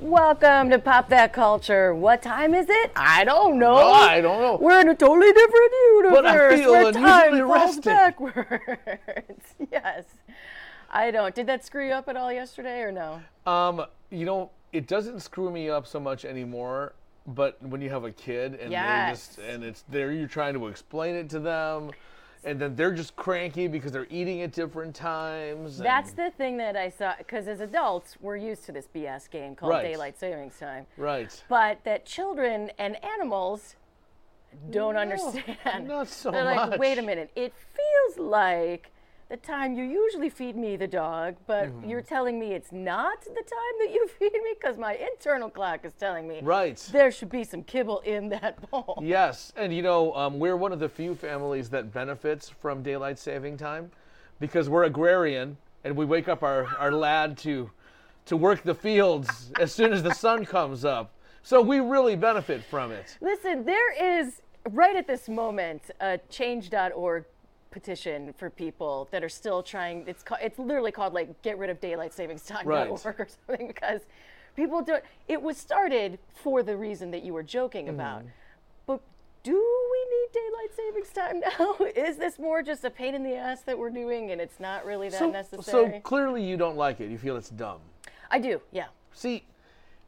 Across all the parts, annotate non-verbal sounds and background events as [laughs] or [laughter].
Welcome to Pop That Culture. What time is it? I don't know. No, I don't know. We're in a totally different universe But I feel where unusually time rested. backwards. [laughs] yes. I don't. Did that screw you up at all yesterday or no? Um, you know, it doesn't screw me up so much anymore. But when you have a kid and they just and it's there, you're trying to explain it to them, and then they're just cranky because they're eating at different times. and- That's the thing that I saw because as adults we're used to this BS game called Right. daylight savings time. right. But that children and animals don't understand. not so They're like, much. wait a minute, it feels like the time you usually feed me the dog, but Mm-hmm. you're telling me it's not the time that you [laughs] feed me because my internal clock is telling me Right. there should be some kibble in that [laughs] bowl. Yes, and you know, um, we're one of the few families that benefits from daylight saving time because we're agrarian and we wake up our, our lad to to work the fields as soon as the sun comes up. So we really benefit from it. Listen, there is right at this moment a change.org petition for people that are still trying it's ca- it's literally called like get rid of daylight savings time Right. or something because people do it was started for the reason that you were joking Mm-hmm. about. But do we need daylight savings time [laughs] now? Is this more just a pain in the ass that we're doing and it's not really that So, necessary? so clearly you don't like it. You feel it's dumb. I do, yeah. See,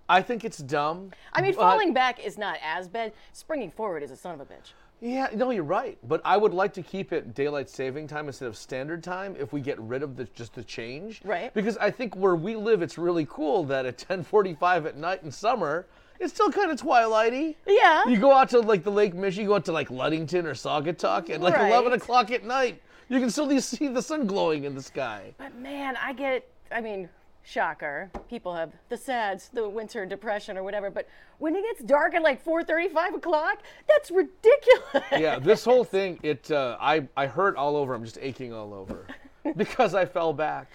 I think it's dumb. I mean, falling back is not as bad. Springing forward is a son of a bitch. Yeah, no, you're right. But I would like to keep it daylight saving time instead of standard time if we get rid of the just the change. Right. Because I think where we live, it's really cool that at 10:45 at night in summer, it's still kind of twilighty. Yeah. You go out to like the Lake Michigan, you go out to like Ludington or Saugatuck at like Right. 11 o'clock at night. You can still see the sun glowing in the sky. But man, I get, I mean, shocker. People have the SADS, the winter depression or whatever. But when it gets dark at like 4.30, 5 o'clock, that's ridiculous. Yeah, this whole [laughs] thing, it uh, I I hurt all over. I'm just aching all over [laughs] because I fell back.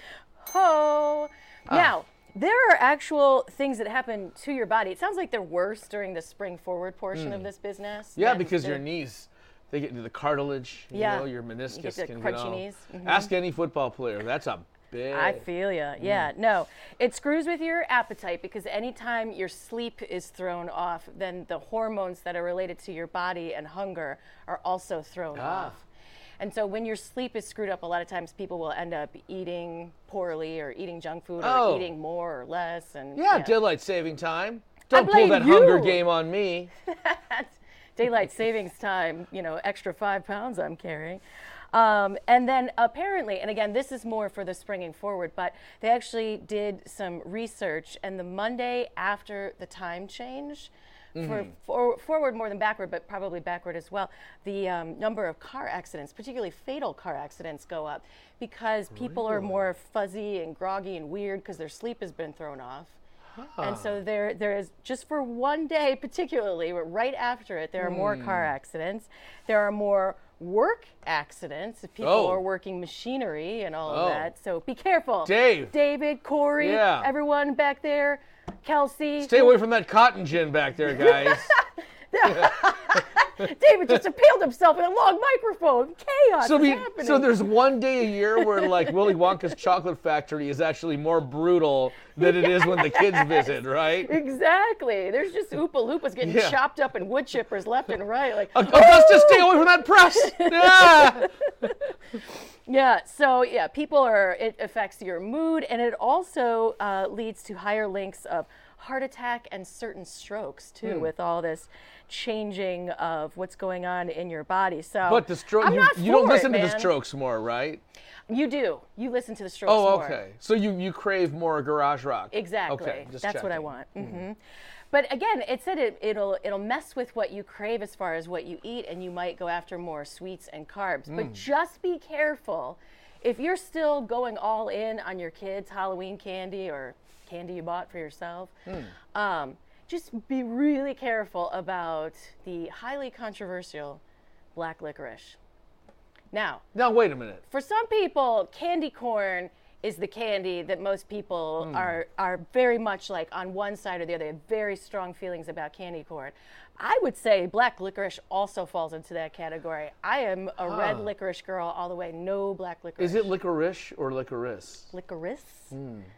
oh Ah. Now, there are actual things that happen to your body. It sounds like they're worse during the spring forward portion of this business. Hmm. Yeah, because the- your knees, they get into the cartilage. You Yeah. know, your meniscus the can crunchy get all. Mhm. Ask any football player. That's a big. I feel you. Yeah, no. It screws with your appetite because anytime your sleep is thrown off, then the hormones that are related to your body and hunger are also thrown Ah. off. And so when your sleep is screwed up, a lot of times people will end up eating poorly or eating junk food or Oh. eating more or less. And yeah, daylight saving time. Don't pull that hunger game on me. [laughs] daylight savings time, you know, extra five pounds I'm carrying. Um, and then apparently, and again, this is more for the springing forward, but they actually did some research, and the Monday after the time change, for, for forward more than backward, but probably backward as well, the um, number of car accidents, particularly fatal car accidents, go up because people are more fuzzy and groggy and weird because their sleep has been thrown off. And so there, there is just for one day, particularly, right after it, there are more car Hmm. accidents. There are more work accidents if people Oh. are working machinery and all Oh. of that. So be careful, Dave. David, Corey, Yeah. everyone back there, Kelsey. Stay away from that cotton gin back there, guys. [laughs] [laughs] David just impaled himself in a long microphone. Chaos so, we, happening. so there's one day a year where like Willy Wonka's chocolate factory is actually more brutal than it is when the kids visit, right? Exactly. There's just Oompa Loompas getting Yeah. chopped up and wood chippers left and right. Like, Augustus, stay away from that press. [laughs] Ah! Yeah, so yeah, people are, it affects your mood and it also uh, leads to higher links of heart attack and certain strokes too, Hmm. with all this changing of what's going on in your body. So, But the stroke, you, you don't for it, listen to the strokes more, right? You do. You listen to the strokes Oh, more. okay. So you, you crave more garage rock. Exactly. Okay, That's what I checking. want. hmm But again, it said it, it'll it'll mess with what you crave as far as what you eat, and you might go after more sweets and carbs. Hmm. But just be careful if you're still going all in on your kids' Halloween candy or candy you bought for yourself. Hmm. Um, just be really careful about the highly controversial black licorice. Now, Now wait a minute. for some people, candy corn is the candy that most people Hmm. are are very much like on one side or the other. They have very strong feelings about candy corn. I would say black licorice also falls into that category. I am a red licorice girl all the way. No black licorice. Is it licorice or licorice? licorice?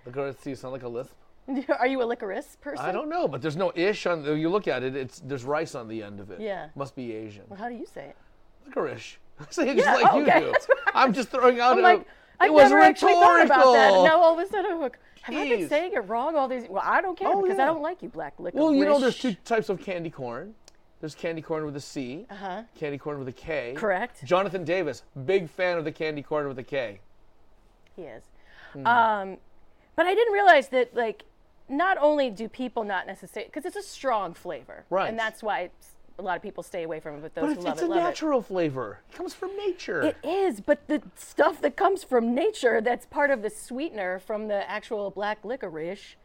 Licorice, do you sound like a lisp? [laughs] Are you a licorice person? I don't know, but there's no ish on. The, you look at it, it's there's rice on the end of it. Yeah. must be Asian. Well, how do you say it? Licorice. [laughs] Say it just Yeah, like you okay, do. I'm just throwing out. I'm a, like, I've was never actually thought about that. rhetorical. And now all of a sudden I'm like, have I been saying it wrong all these? Well, I don't care Oh, because yeah. I don't like you, black licorice. Well, you know, there's two types of candy corn. There's candy corn with a C, Uh-huh. candy corn with a K. Correct. Jonathan Davis, big fan of the candy corn with a K. He is. Hmm. Um, but I didn't realize that, like, not only do people not necessarily, because it's a strong flavor. Right. And that's why a lot of people stay away from it, but those But who it's, love it's a natural flavor. It comes from nature. it. It is, but the stuff that comes from nature that's part of the sweetener from the actual black licorice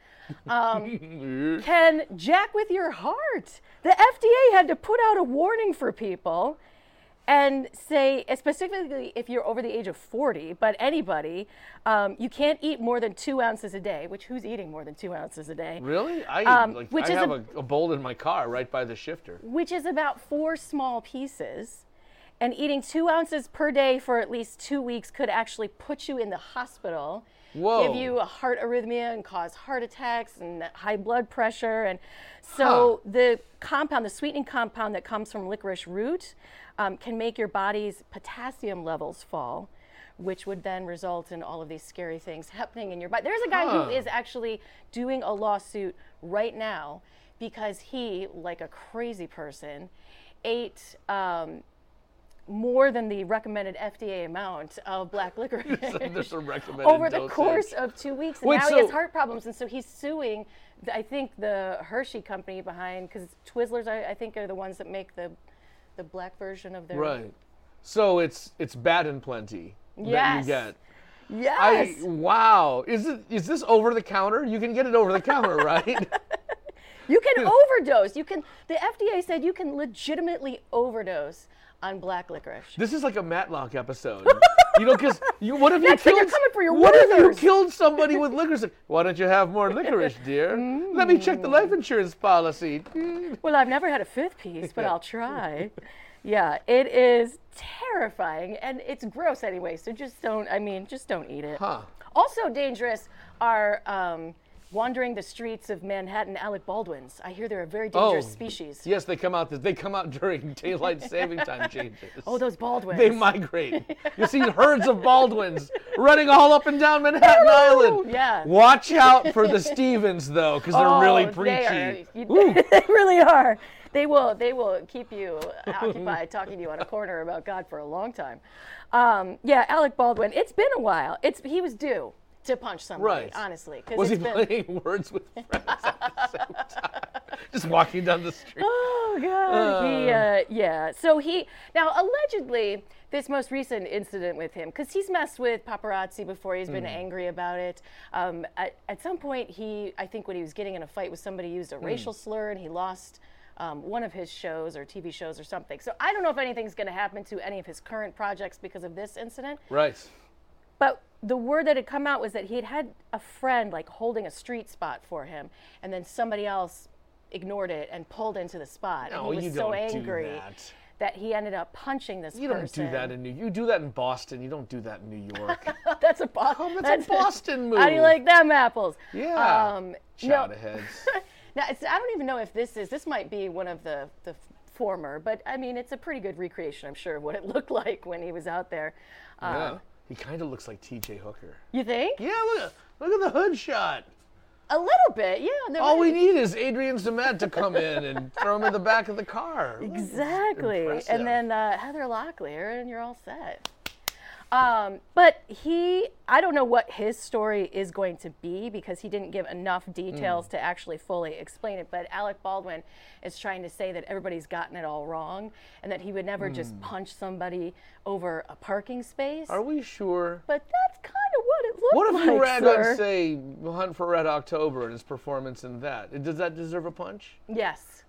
um, [laughs] can jack with your heart. The FDA had to put out a warning for people and say, specifically if you're over the age of 40, but anybody, um, you can't eat more than two ounces a day, which who's eating more than two ounces a day? really? I Um, like, which I is have a- a, a bowl in my car right by the shifter. Which is about four small pieces. And eating two ounces per day for at least two weeks could actually put you in the hospital, Whoa. give you a heart arrhythmia, and cause heart attacks and high blood pressure. And so the compound, the sweetening compound that comes from licorice root, um, can make your body's potassium levels fall. Which would then result in all of these scary things happening in your body. There's a guy Huh. who is actually doing a lawsuit right now because he, like a crazy person, ate um, more than the recommended FDA amount of black licorice [laughs] There's [laughs] recommended over the dosage. course of two weeks. And Wait, now he has heart problems, and so he's suing. I think the Hershey company behind because Twizzlers, I, I think, are the ones that make the the black version of their. Right. So it's it's bad and plenty that you get. Yes. I wow. Is it is this over the counter? You can get it over the [laughs] counter, right? You can overdose. You can. The FDA said you can legitimately overdose on black licorice. This is like a Matlock episode. [laughs] you know, because you what if you thing killed you're coming for your what if you killed somebody with [laughs] licorice? Why don't you have more licorice, dear? Let me check the life insurance policy. Well, I've never had a fifth piece, but I'll [laughs] try. Yeah, it is terrifying and it's gross anyway. So just don't. I mean, just don't eat it. Huh. Also dangerous are um, wandering the streets of Manhattan Alec Baldwins. I hear they're a very dangerous Oh, species. Yes, they come out. They come out during [laughs] daylight saving time changes. Oh, those Baldwins. They migrate. You see herds of Baldwins running all up and down Manhattan Island. yeah. Watch out for the Stevens though, because they're really Oh, preachy. They, are, [laughs] they really are. They will. They will keep you occupied [laughs] talking to you on a corner about God for a long time. Um, yeah, Alec Baldwin. It's been a while. It's he was due to punch somebody. Right. Honestly, Was he been, playing words with [laughs] friends at the same time? Just walking down the street. Oh God. he, uh, yeah. So he now allegedly this most recent incident with him because he's messed with paparazzi before. He's been angry about it. Um, at, at some point, he I think when he was getting in a fight with somebody, used a Hmm. racial slur and he lost. Um, one of his shows or TV shows or something. So I don't know if anything's going to happen to any of his current projects because of this incident. Right. But the word that had come out was that he had had a friend like holding a street spot for him, and then somebody else ignored it and pulled into the spot. No, and he you was so don't angry that. that he ended up punching this You don't person. do that in New. You do that in Boston. You don't do that in New York. [laughs] that's a Boston. Oh, that's a Boston How do you like them apples? yeah. Um, no, Shout aheads. [laughs] now it's, I don't even know if this is. This might be one of the the former, but I mean, it's a pretty good recreation, I'm sure, of what it [laughs] looked like when he was out there. Um, yeah. He kind of looks like T.J. Hooker. You think? Yeah. Look at look at the hood shot. A little bit, yeah. there All we need is Adrian Zmed to come in and [laughs] throw him in the back of the car. Exactly. And then uh, Heather Locklear, and you're all set. Um, but he, I don't know what his story is going to be because he didn't give enough details to actually fully explain it. But Alec Baldwin is trying to say that everybody's gotten it all wrong and that he would never just punch somebody over a parking space. Are we sure? but that's kind of what it looked like. What if like. you rag sir. on, say, Hunt for Red October and his performance in that? Does that deserve a punch? Yes.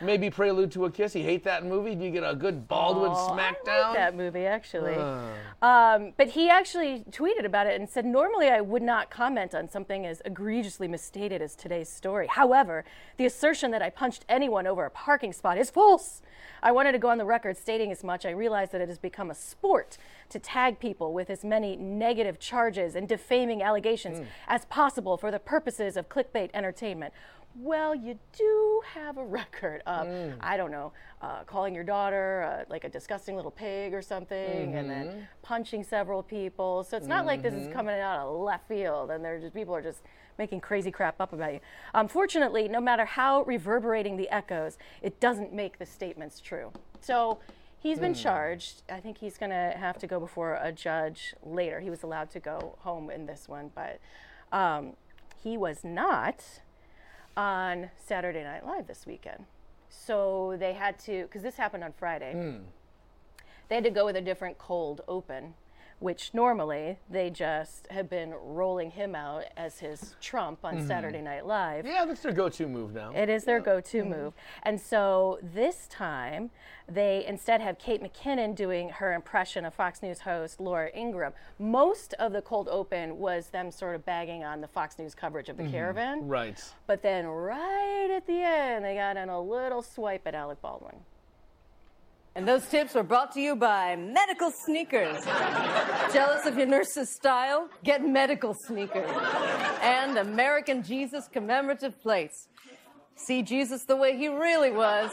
Maybe Prelude to a Kiss. You hate that movie? Do you get a good Baldwin Oh, I smackdown? like that movie actually. Uh. Um, but he actually tweeted about it and said, "Normally, I would not comment on something as egregiously misstated as today's story. However, the assertion that I punched anyone over a parking spot is false. I wanted to go on the record stating as much. I realize that it has become a sport to tag people with as many negative charges and defaming allegations Hmm. as possible for the purposes of clickbait entertainment." Well, you do have a record of, Hmm. I don't know, uh, calling your daughter uh, like a disgusting little pig or something, and Mm-hmm. then punching several people. So it's not like this is coming out of left field, and they're just people are just making crazy crap up about you. Unfortunately, no matter how reverberating the echoes, it doesn't make the statements true. So he's been charged. I think he's going to have to go before a judge later. He was allowed to go home in this one, but um, he was not on Saturday Night Live this weekend. So they had to, because this happened on Friday, hmm. they had to go with a different cold open, which normally they just have been rolling him out as his Trump on mm-hmm. Saturday Night Live. yeah, that's their go-to move now. It is their go to mm-hmm. move. And so this time, they instead have Kate McKinnon doing her impression of Fox News host Laura Ingraham. Most of the cold open was them sort of bagging on the Fox News coverage of the mm-hmm. caravan. right. But then right at the end, they got in a little swipe at Alec Baldwin. And those tips were brought to you by Medical Sneakers. Jealous of your nurse's style? Get medical sneakers. And American Jesus commemorative plates. See Jesus the way he really was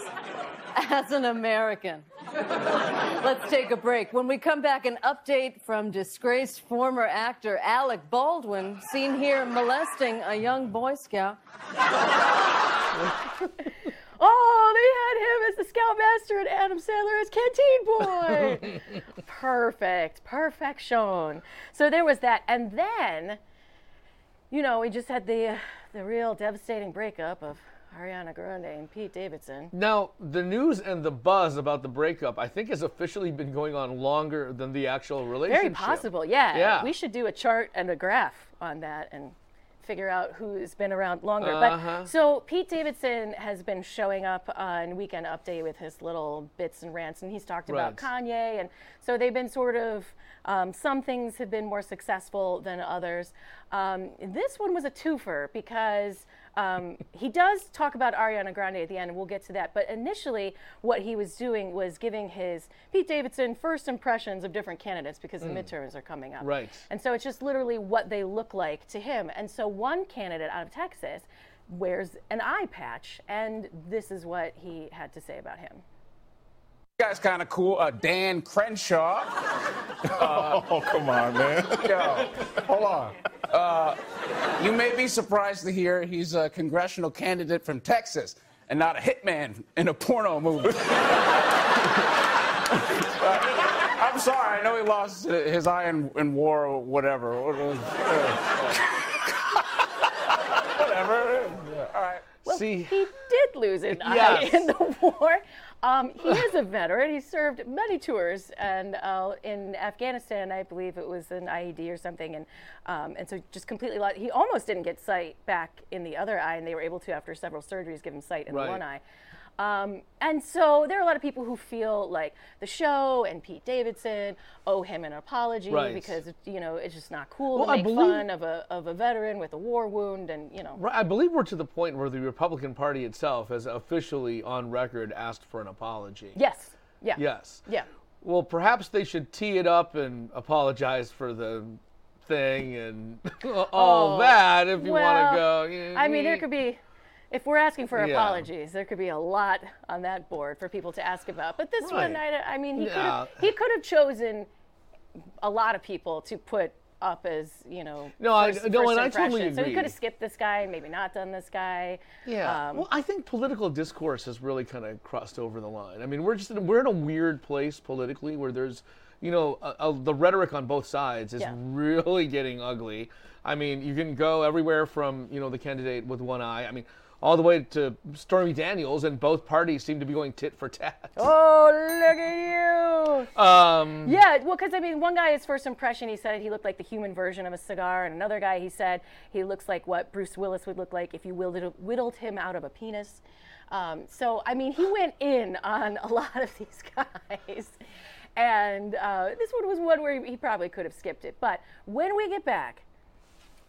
as an American. Let's take a break. When we come back, an update from disgraced former actor Alec Baldwin, seen here molesting a young Boy Scout. Oh, they had him as the scoutmaster and Adam Sandler as canteen boy. [laughs] Perfect, perfection. So there was that, and then, you know, we just had the the real devastating breakup of Ariana Grande and Pete Davidson. Now, the news and the buzz about the breakup, I think, has officially been going on longer than the actual relationship. Very possible, yeah. Yeah. We should do a chart and a graph on that and figure out who's been around longer. Uh-huh. But so Pete Davidson has been showing up on Weekend Update with his little bits and rants, and he's talked about Right. Kanye, and so they've been sort of. Um, some things have been more successful than others. Um, this one was a twofer because um, he does talk about Ariana Grande at the end, and we'll get to that. But initially, what he was doing was giving his Pete Davidson first impressions of different candidates because the midterms are coming up. Right. And so it's just literally what they look like to him. And so one candidate out of Texas wears an eye patch, and this is what he had to say about him. Guy's kind of cool. Uh, Dan Crenshaw. [laughs] Oh, come on, man. Yo, hold on. Uh, you may be surprised to hear he's a congressional candidate from Texas and not a hitman in a porno movie. [laughs] Uh, I'm sorry. I know he lost his eye in, in war or whatever. [laughs] whatever. All right. See, He did lose an eye in the war. Um, he [laughs] is a veteran. He served many tours, and uh, in Afghanistan, I believe it was an IED or something, and um, and so just completely lost. He almost didn't get sight back in the other eye, and they were able to, after several surgeries, give him sight in Right. the one eye. Um, and so there are a lot of people who feel like the show and Pete Davidson owe him an apology Right. because you know it's just not cool Well, to make believe- fun of a of a veteran with a war wound, and you know. Right, I believe we're to the point where the Republican Party itself has officially, on record, asked for an apology. Yes. Yeah. Yes. Yeah. Well, perhaps they should tee it up and apologize for the thing and [laughs] all Oh, that if you well, want to go. I mean, there could be, if we're asking for Yeah. apologies, there could be a lot on that board for people to ask about. But this one, I, I mean, he could Yeah. have he could have chosen a lot of people to put up as you know. No, I- no, first and I totally impression. So he could have skipped this guy and maybe not done this guy. Yeah. Um, well, I think political discourse has really kind of crossed over the line. I mean, we're just in, we're in a weird place politically where there's, you know, a, a, the rhetoric on both sides is Yeah. really getting ugly. I mean, you can go everywhere from you know the candidate with one eye. I mean. All the way to Stormy Daniels, and both parties seem to be going tit for tat. [laughs] Oh, look at you! Um, Yeah, well, because I mean, one guy, his first impression, he said he looked like the human version of a cigar, and another guy, he said he looks like what Bruce Willis would look like if you whittled, whittled him out of a penis. Um, so, I mean, he went in on a lot of [laughs] these guys. And uh, this one was one where he probably could have skipped it. But when we get back,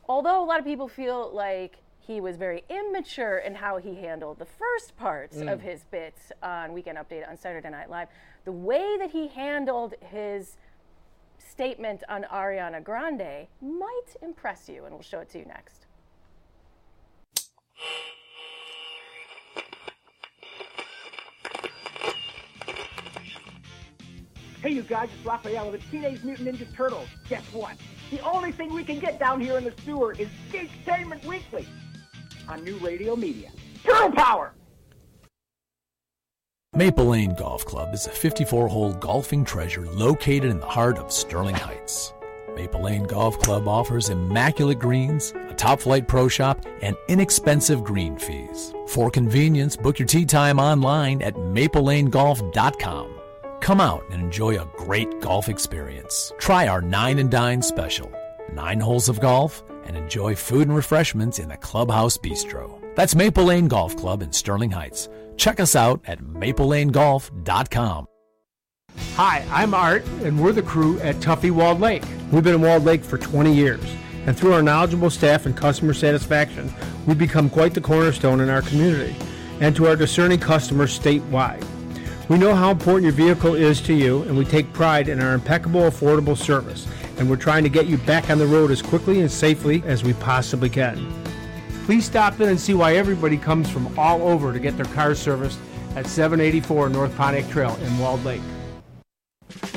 although a lot of people feel like he was very immature in how he handled the first parts of mm. his bits on Weekend Update on Saturday Night Live, the way that he handled his statement on Ariana Grande might impress you, and we'll show it to you next. Hey, you guys, it's Raphael of the Teenage Mutant Ninja Turtles. Guess what? The only thing we can get down here in the sewer is Geektainment Weekly on New Radio Media. Turtle Power! Maple Lane Golf Club is a 54 hole golfing treasure located in the heart of Sterling Heights. Maple Lane Golf Club offers immaculate greens, a top flight pro shop, and inexpensive green fees. For convenience, book your tee time online at maplelanegolf.com. Come out and enjoy a great golf experience. Try our Nine and Dine special. Nine holes of golf and enjoy food and refreshments in the Clubhouse Bistro. That's Maple Lane Golf Club in Sterling Heights. Check us out at maplelanegolf.com. Hi, I'm Art, and we're the crew at Tuffy Walled Lake. We've been in Walled Lake for 20 years, and through our knowledgeable staff and customer satisfaction, we've become quite the cornerstone in our community and to our discerning customers statewide. We know how important your vehicle is to you, and we take pride in our impeccable, affordable service, and we're trying to get you back on the road as quickly and safely as we possibly can. Please stop in and see why everybody comes from all over to get their cars serviced at 784 North Pontiac Trail in Walled Lake.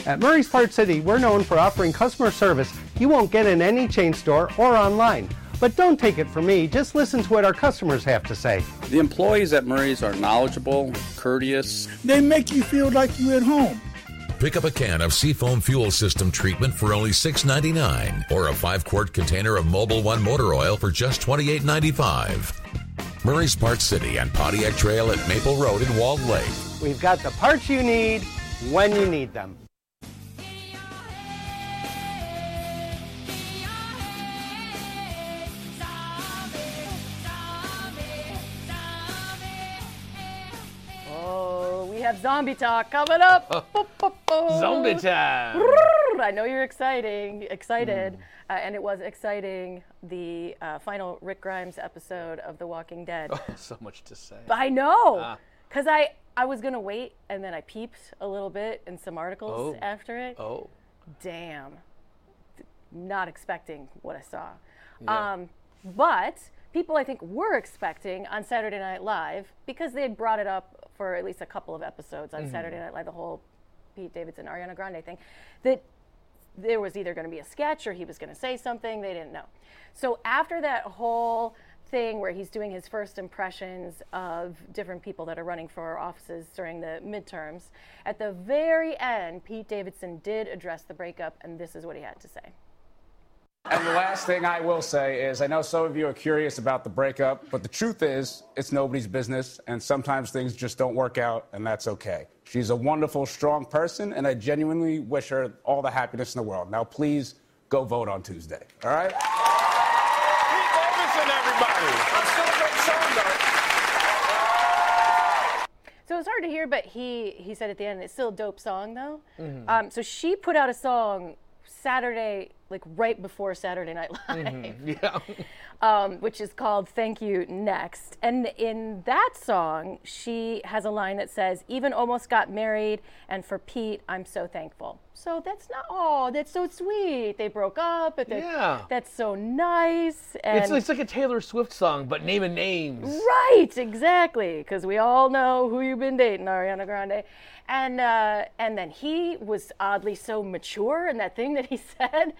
At Murray's Part City, we're known for offering customer service you won't get in any chain store or online. But don't take it from me, just listen to what our customers have to say. The employees at Murray's are knowledgeable, courteous. They make you feel like you're at home. Pick up a can of Seafoam Fuel System treatment for only $6.99 or a 5 quart container of Mobil One motor oil for just $28.95. Murray's Part City and Pontiac Trail at Maple Road in Walled Lake. We've got the parts you need when you need them. Have zombie talk coming up. Zombie time. I know you're exciting, excited, uh, and it was exciting. The uh, final Rick Grimes episode of The Walking Dead. Oh, [laughs] so much to say. I know, Ah. because I I was gonna wait, and then I peeped a little bit in some articles Oh. after it. Oh. Damn, not expecting what I saw. Yeah. Um, but people I think were expecting on Saturday Night Live because they had brought it up for at least a couple of episodes on Mm-hmm. Mhm. Saturday Night Live, the whole Pete Davidson, Ariana Grande thing, that there was either going to be a sketch or he was going to say something. They didn't know. So after that whole thing where he's doing his first impressions of different people that are running for offices during the midterms, at the very end, Pete Davidson did address the breakup, and this is what he had to say. And the last thing I will say is I know some of you are curious about the breakup, but the truth is it's nobody's business, and sometimes things just don't work out, and that's okay. She's a wonderful, strong person, and I genuinely wish her all the happiness in the world. Now, please go vote on Tuesday, all right? Davidson, everybody. I'm still a great though. So it's hard to hear, but he he said at the end, it's still a dope song though. Mhm. Um, so she put out a song Saturday, like right before Saturday Night Live. Mhm, [laughs] Yeah. um, which is called Thank You Next. And in that song, she has a line that says, Even almost got married, and for Pete, I'm so thankful. So that's not, oh, that's so sweet. They broke up, but Yeah. that's so nice. And It's, it's like a Taylor Swift song, but naming names. Right, exactly, because we all know who you've been dating, Ariana Grande, and uh, and then he was oddly so mature in that thing that he [laughs] said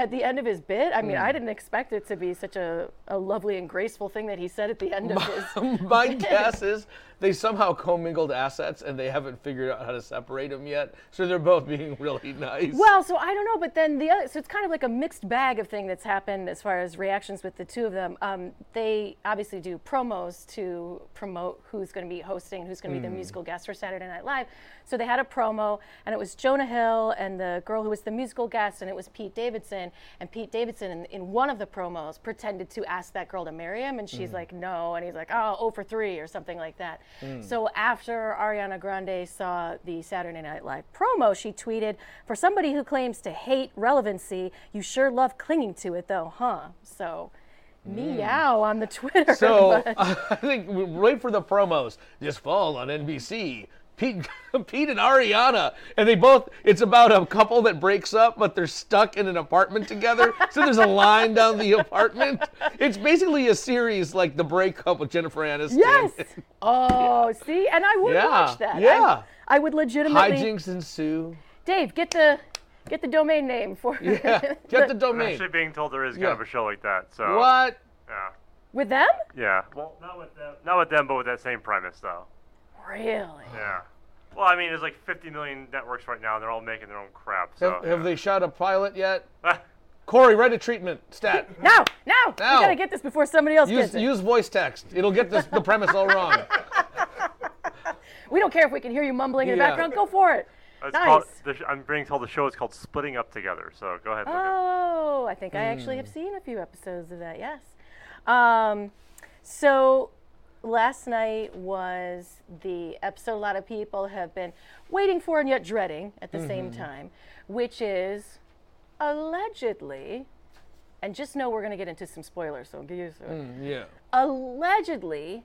at the end of his bit. I mean, Mm. I didn't expect it to be such a, a lovely and graceful thing that he said at the end of his. [laughs] My guess is they somehow commingled assets and they haven't figured out how to separate them yet. So they're both being really nice. Well, so I don't know, but then the other, so it's kind of like a mixed bag of thing that's happened as far as reactions with the two of them. Um, they obviously do promos to promote who's going to be hosting, who's going to be the Mm. musical guest for Saturday Night Live. So they had a promo, and it was Jonah Hill and the girl who was the musical guest, and it was Pete Davidson. Davidson, and Pete Davidson in, in one of the promos pretended to ask that girl to marry him, and she's Mm. like, no, and he's like, oh, 0 for 3 or something like that. Mm. So after Ariana Grande saw the Saturday Night Live promo, she tweeted, for somebody who claims to hate relevancy, you sure love clinging to it though, huh? So. Meow on the [laughs] Twitter. Mm. So but- [laughs] I think wait for the promos this fall on NBC. Pete, [laughs] Pete and Ariana, and they both. It's about a couple that breaks up, but they're stuck in an apartment together. so there's a line down the apartment. It's basically a series like the breakup with Jennifer Aniston. Yes. [laughs] Oh, see, and I would Yeah, watch that. I- yeah. I, would legitimately. Hijinks ensue. Dave, get the get the domain name for Yeah, [laughs] get the domain. I'm actually being told there is kind Yeah. of a show like that. So What? Yeah. with them. Yeah. Well, not with them. Not with them, but with that same premise, though. Really? Yeah. Well, I mean, there's like 50 million networks right now, and they're all making their own crap. So Have, have they shot a pilot yet? [laughs] Corey, write a treatment stat. [laughs] No, no, Now. we gotta get this before somebody else Use, gets it. use voice text. It'll get this, the premise all wrong. [laughs] We don't care if we can hear you mumbling in the Yeah. background. Go for it. It's nice. called, the, I'm being told the show is called Splitting Up Together. So go ahead. and look it up. Oh, I think I actually Hmm. have seen a few episodes of that. Yes. Um, so last night was the episode a lot of people have been waiting for and yet dreading at the same Mhm. time, which is allegedly, and just know we're going to get into some spoilers, so to it. Mm, yeah. Allegedly,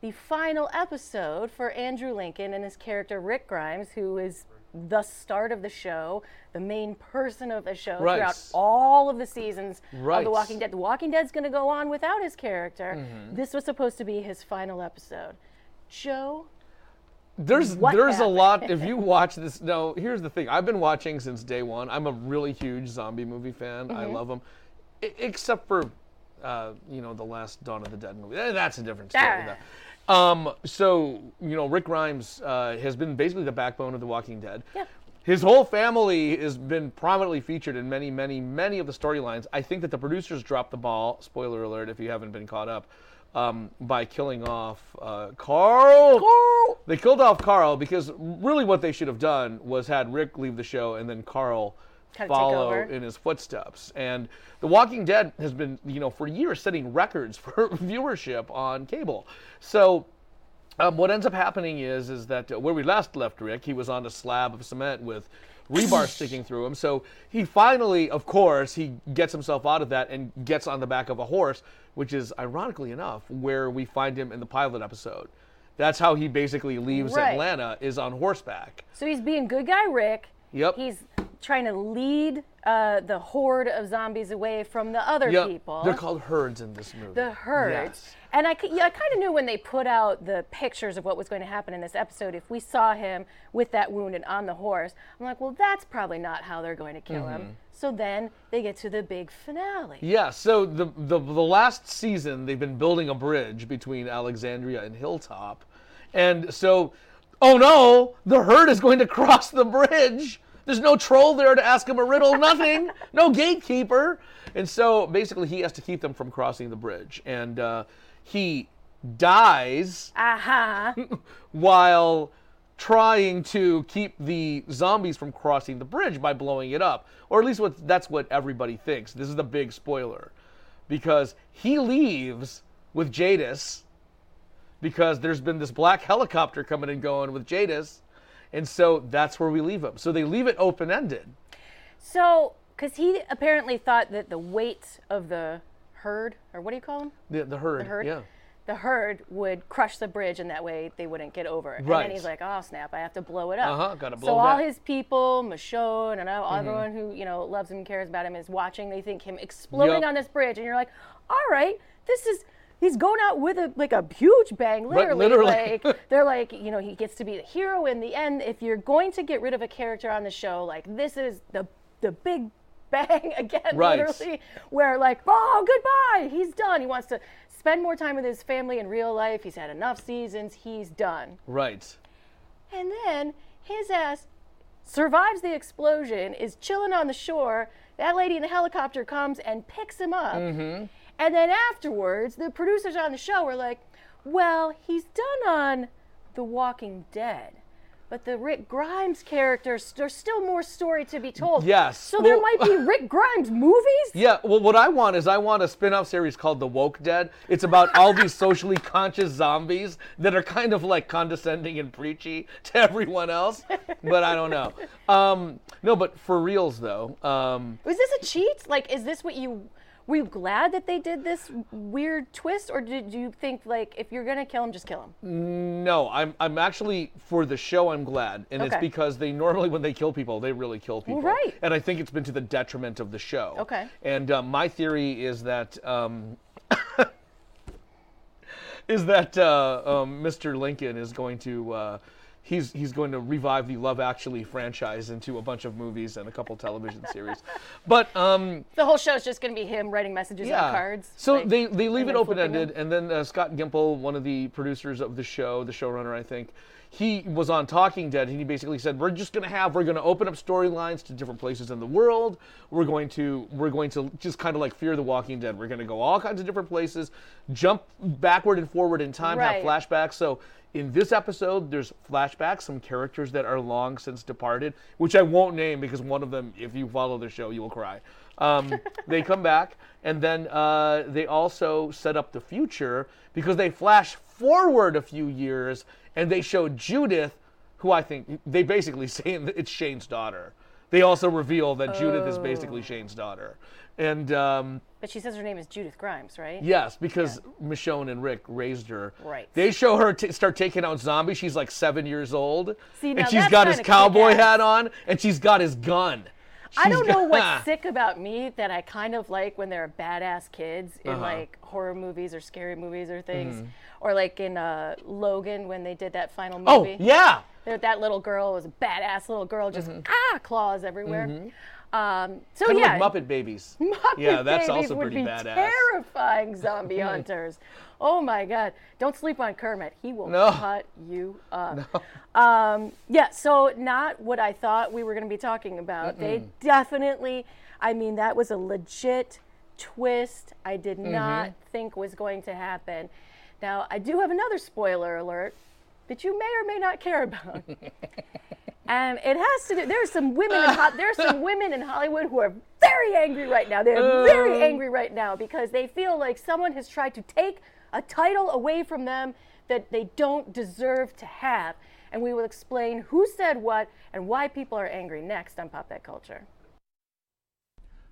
the final episode for Andrew Lincoln and his character Rick Grimes, who is the start of the show, the main person of the show Right. throughout all of the seasons of The Walking Dead. The Walking Dead's going to go on without his character. Mhm. This was supposed to be his final episode. Joe, There's What there's a lot. If you watch this, no. Here's the thing. I've been watching since day one. I'm a really huge zombie movie fan. I Mhm. love them, I, except for, uh, you know, the last Dawn of the Dead movie. Eh, That's a different story. Ah. Um, so you know, Rick Grimes uh, has been basically the backbone of The Walking Dead. Yeah. His whole family has been prominently featured in many, many, many of the storylines. I think that the producers dropped the ball. Spoiler alert! If you haven't been caught up, um, by killing off uh, Carl. Carl. They killed off Carl because really what they should have done was had Rick leave the show and then Carl Kinda take follow in his footsteps. And The Walking Dead has been, you know, for years setting records [laughs] for viewership on cable. So um, what ends up happening is is that uh, where we last left Rick, he was on a slab of cement with rebar [laughs] sticking through him. So he finally, of course, he gets himself out of that and gets on the back of a horse, which is ironically enough where we find him in the pilot episode. That's how he basically leaves Right. Atlanta is on horseback. so he's being good guy Rick. Yep. He's trying to lead uh, the horde of zombies away from the other Yep. people. They're called herds in this movie. the herd. Yes. And I, yeah, I kind of knew when they put out the pictures of what was going to happen in this episode, if we saw him with that wound and on the horse, I'm like, well, that's probably not how they're going to kill Mhm. him. So then they get to the big finale. Yeah, so the, the the last season they've been building a bridge between Alexandria and Hilltop. And so oh no, the herd is going to [laughs] cross the bridge. There's no troll there to ask him a riddle, nothing. no gatekeeper. And so basically he has to keep them from crossing the bridge. And uh, he dies Aha. [laughs] while trying to keep the zombies from crossing the bridge by blowing it up. Or at least what, that's what everybody thinks. This is the big spoiler. Because he leaves with Jadis because there's been this black helicopter coming and going with Jadis. And so that's where we leave him. So they leave it open ended. So, because he apparently thought that the weight of the herd, or what do you call them? The, the herd. The herd? Yeah. The herd would crush the bridge, and that way they wouldn't get over it. And Right. then he's like, "Oh snap! I have to blow it up." Uh-huh, gotta blow so blow all that. his people, Michonne, and all- Mhm. everyone who you know loves him, and cares about him, is watching. They think him exploding Yep. on this bridge, and you're like, "All right, this is." He's going out with a like a huge bang, literally. literally. Like [laughs] they're like, you know, he gets to be the hero in the end. If you're going to get rid of a character on the show, like this is the the big [laughs] bang again, Right. literally, where like, oh, goodbye, he's done. He wants to spend more time with his family in real life. He's had enough seasons. He's done. Right. And then his ass survives the explosion, is chilling on the shore. That lady in the helicopter comes and picks him up. Mm-hmm. And then afterwards, the producers on the show were like, well, he's done on The Walking Dead. But the Rick Grimes characters, there's still more story to be told. Yes. So there might be Rick Grimes movies? [laughs] Yeah, well, what I want is I want a spin-off series called The Woke Dead. It's about all these [laughs] socially conscious zombies that are kind of like condescending and preachy to everyone else, but I don't know. [laughs] Um, no, but for reals though, um, Was this a cheat? Like, is this what you were you glad that they did this weird twist, or did you think like if you're gonna kill him, just kill him? no, I'm I'm actually for the show I'm glad, and it's because they normally when they kill people, they really kill people, right. And I think it's been to the detriment of the show. Okay. And um, my theory is that. Um, [coughs] is that uh, um, Mr. Lincoln is going to uh, he's he's going to revive the Love Actually franchise into a bunch of movies and a couple television [laughs] series, but um, The whole show is just gonna be him writing messages on cards. so like, they they leave it open ended, and then uh, Scott Gimple, one of the producers of the show, the showrunner, I think. He was on Talking Dead, and he basically said, "We're just going to have, we're going to open up storylines to different places in the world. We're going to, we're going to just kind of like Fear the Walking Dead. We're going to go all kinds of different places, jump backward and forward in time, Right. have flashbacks. So in this episode, there's flashbacks, some characters that are long since departed, which I won't name because one of them, if you follow the show, you will cry. Um, [laughs] they come back, and then uh, they also set up the future because they flash forward a few years and they show Judith, who I think they basically [laughs] say it's Shane's daughter. They also reveal that Judith is basically Oh. Shane's daughter. And um, But she says her name is Judith Grimes, right? Yes, because Michonne and Rick raised her. Right. They show her t- start taking out zombies. She's like seven years old, See, and she's got his cowboy hat on, and she's got his gun. I don't know what's [laughs] sick about me that I kind of like when there are badass kids in Uh-huh. like horror movies or scary movies or things, Mhm. or like in uh, Logan when they did that final movie. Oh, movie. yeah. There- that little girl was a badass little girl, just ah claws everywhere. Mhm. Um, so Kinda yeah, like Muppet Babies. [laughs] Muppet yeah, that's Babies also would pretty be badass. Terrifying [laughs] zombie hunters. Oh my God! Don't sleep on Kermit. He will No. [laughs] cut you up. Um, yeah. So not what I thought we were going to be talking about. They Mm-mm. definitely. I mean, that was a legit twist. I did not Mhm. think was going to happen. Now I do have another spoiler alert that you may or may not care about. And it has to do. There's some women. In, Ho- there's some [laughs] women in Hollywood who are very angry right now. They're very Uh. angry right now because they feel like someone has tried to take a title away from them that they don't deserve to have. And we will explain who said what and why people are angry next on Pop That Culture.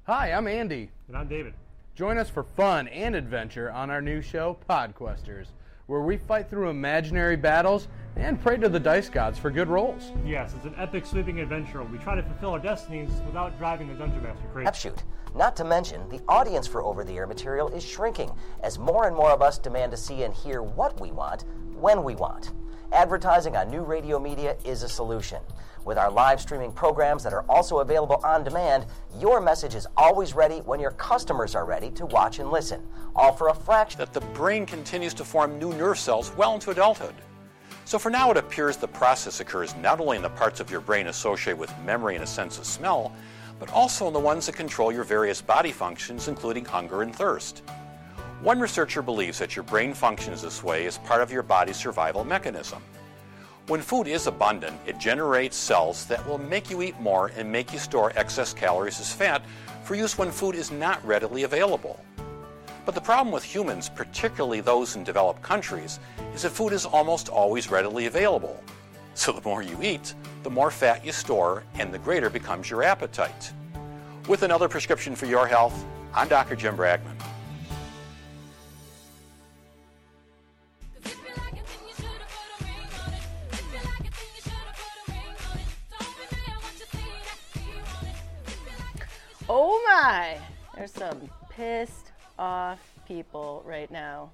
Hi, I'm Andy. And I'm David. Join us for fun and adventure on our new show, Podquesters, where we fight through imaginary battles and pray to the dice gods for good rolls. Yes, it's an epic sweeping adventure. We try to fulfill our destinies without driving the dungeon master crazy. Shoot. Not to mention, the audience for over the air material is shrinking as more and more of us demand to see and hear what we want when we want. Advertising on new radio media is a solution. With our live streaming programs that are also available on demand, your message is always ready when your customers are ready to watch and listen, all for a fraction. that the brain continues to form new nerve cells well into adulthood. So for now, it appears the process occurs not only in the parts of your brain associated with memory and a sense of smell, but also in the ones that control your various body functions, including hunger and thirst. One researcher believes that your brain functions this way as part of your body's survival mechanism. When food is abundant, it generates cells that will make you eat more and make you store excess calories as fat for use when food is not readily available. But the problem with humans, particularly those in developed countries, is that food is almost always readily available. So the more you eat, the more fat you store, and the greater becomes your appetite. With another prescription for your health, I'm Dr. Jim Bragman. Oh my! There's some pissed off people right now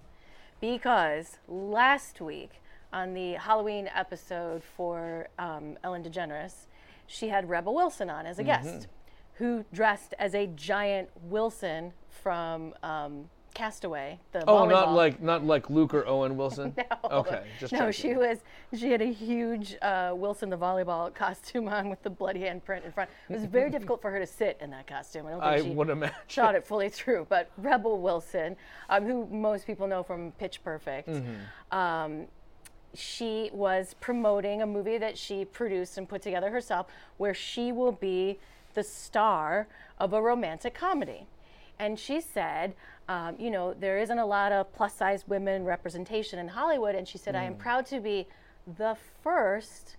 because last week on the Halloween episode for um, Ellen DeGeneres, she had Rebel Wilson on as a guest, Mhm. who dressed as a giant Wilson from um, Castaway. The Oh, not like not like Luke or Owen Wilson. [laughs] No. Okay, just no. checking. She was. She had a huge uh, Wilson the volleyball [laughs] costume on with the bloody handprint in front. It was very difficult for her to sit in that costume. I don't think I she would imagine. thought it fully through. But Rebel Wilson, um, who most people know from Pitch Perfect, Mhm. um, she was promoting a movie that she produced and put together herself where she will be the star of a romantic comedy. And she said, um, you know, there isn't a lot of plus size women representation in Hollywood. And she said, I am Mm. proud to be the first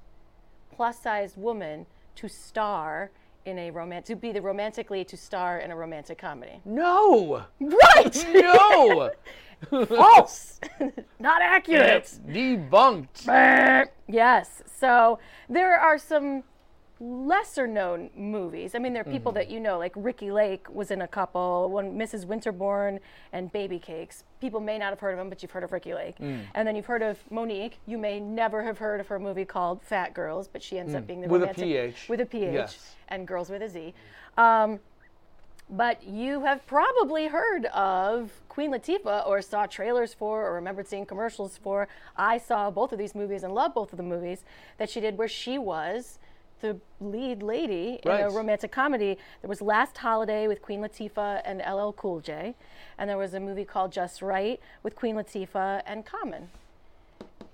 plus sized woman to star in a romantic, to be the romantically to star in a romantic comedy. No. Right. No. [laughs] [laughs] False. [laughs] Not accurate. It's debunked. yes. So there are some lesser known movies. I mean, there are people Mhm. that you know, like Ricki Lake was in a couple, one Mrs. Winterbourne and Baby Cakes. People may not have heard of him, but you've heard of Ricki Lake. Mm. And then you've heard of Mo'Nique. You may never have heard of her movie called Phat Girlz, but she ends Mm. up being the With a romantic PH. with a PH Yes. and Girls with a Z. Um, but you have probably heard of Queen Latifah or saw trailers for or remembered seeing commercials for. I saw both of these movies and loved both of the movies that she did where she was the lead lady in a romantic comedy. There was Last Holiday with Queen Latifah and LL Cool J, and there was a movie called Just Right with Queen Latifah and Common.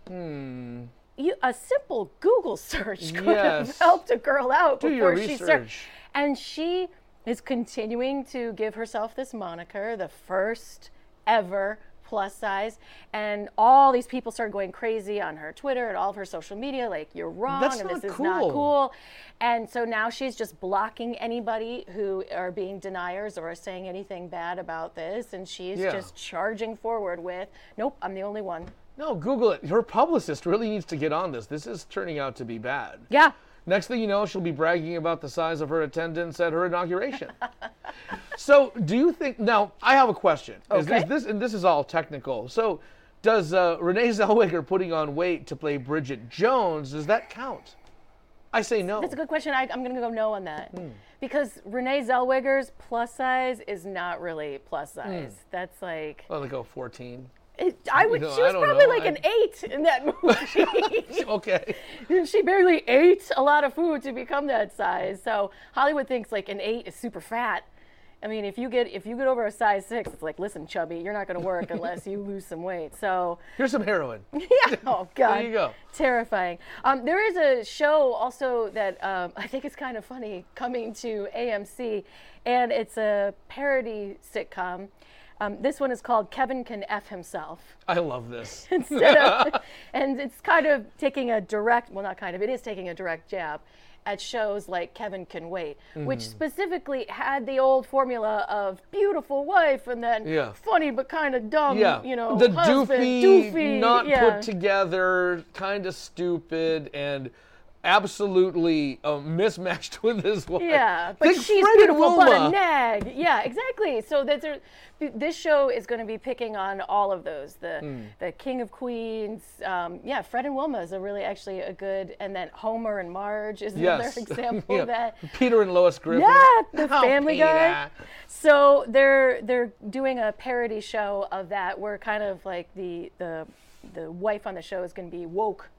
Hmm. You, a simple Google search [laughs] could have helped a girl out Do before she started. research. And she is continuing to give herself this moniker, the first ever plus size. And all these people started going crazy on her Twitter and all of her social media, like, you're wrong That's and this is not cool." cool. And so now she's just blocking anybody who are being deniers or are saying anything bad about this. And she's Yeah. just charging forward with, nope, I'm the only one. No, Google it. Her publicist really needs to get on this. This is turning out to be bad. Yeah. Next thing you know, she'll be bragging about the size of her attendance at her inauguration. [laughs] so, do you think? Now, I have a question. Is Okay. this, this and this is all technical. So, does uh, Renee Zellweger putting on weight to play Bridget Jones does that count? I say no. That's a good question. I, I'm going to go no on that. Hmm. Because Renee Zellweger's plus size is not really plus Hmm. size. That's like, Well, they go 14. I would, You know, she was probably know. like I- an eight in that movie. [laughs] okay. [laughs] she barely ate a lot of food to become that size. So Hollywood thinks like an eight is super fat. I mean, if you get if you get over a size six, it's like, listen, chubby, you're not going to work unless you [laughs] lose some weight. So Here's some heroin. yeah. Oh God. There you go. Terrifying. Um, there is a show also that um, I think is kind of funny coming to AMC, and it's a parody sitcom. Um, this one is called Kevin Can F Himself. I love this. [laughs] Instead of, [laughs] and it's kind of taking a direct, well, not kind of, it is taking a direct jab at shows like Kevin Can Wait, which Mhm. specifically had the old formula of beautiful wife and then Yeah. funny but kind of dumb, yeah, you know, the husband, doofy, doofy, not yeah. put together, kind of stupid, and absolutely uh, mismatched [laughs] with his wife. Yeah, but Think she's Fred beautiful, but a Wilma. nag. Yeah, exactly. So that's a, this show is going to be picking on all of those. The Hmm. the King of Queens. Um, yeah, Fred and Wilma is a really actually a good. And then Homer and Marge is another [laughs] example Yeah. of that. Peter and Lois Griffin. Yeah, the [laughs] Oh, Family Guy. So they're they're doing a parody show of that, where kind of like the the the wife on the show is going to be woke.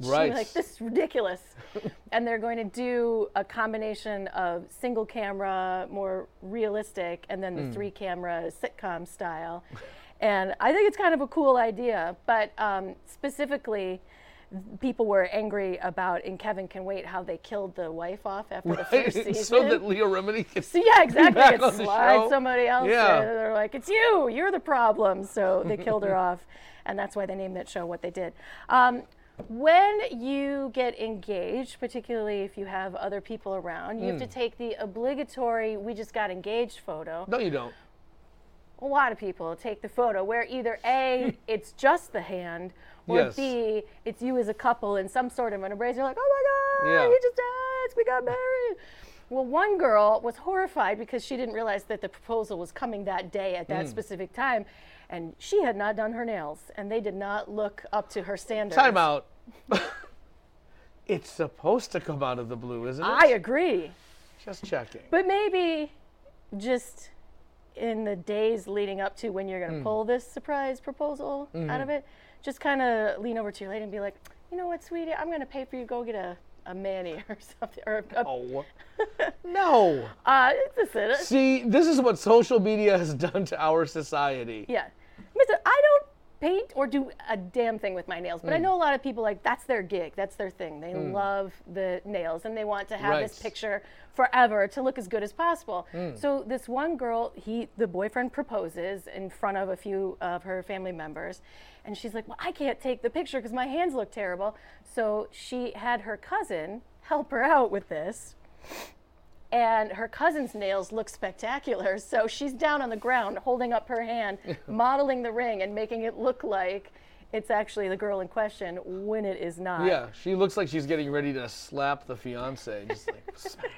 Right. Like this is ridiculous, [laughs] and they're going to do a combination of single camera, more realistic, and then the Mm. three camera sitcom style. And I think it's kind of a cool idea, but um, specifically. People were angry about in Kevin Can Wait how they killed the wife off after the first [laughs] season. so that Leah Remini can So yeah, exactly. back It on the show. somebody else Yeah. in. They're like, it's you. You're the problem. So they killed her [laughs] off, and that's why they named that show what they did. Um, when you get engaged, particularly if you have other people around, you have to Mm. take the obligatory "we just got engaged" photo. No, you don't. A lot of people take the photo where either A, [laughs] it's just the hand, or Yes. B, it's you as a couple in some sort of an embrace. You're like, oh my God, Yeah. we just danced, we got married. Well, one girl was horrified because she didn't realize that the proposal was coming that day at that Mm. specific time. And she had not done her nails, and they did not look up to her standards. Time out. [laughs] it's supposed to come out of the blue, isn't it? I agree. Just checking. But maybe just in the days leading up to when you're going to Mm. pull this surprise proposal out Mhm. of it, just kind of lean over to your lady and be like, you know what, sweetie, I'm going to pay for you go get a, a mani [laughs] or something. Or a, Oh. [laughs] No. Uh, it's a. See, this is what social media has done to our society. Yeah. Mister, I don't paint or do a damn thing with my nails. But I Mm. know a lot of people like that's their gig, that's their thing. They Mm. love the nails and they want to have this picture forever to look as good as possible. Mm. So this one girl, he the boyfriend proposes in front of a few of her family members. And she's like, "Well, I can't take the picture because my hands look terrible." So she had her cousin help her out with this and her cousin's nails look spectacular. [laughs] So she's down on the ground holding up her hand, [laughs] modeling the ring, and making it look like it's actually the girl in question when it is not. Yeah, she looks like she's getting ready to slap the fiance. Just like [laughs] smack.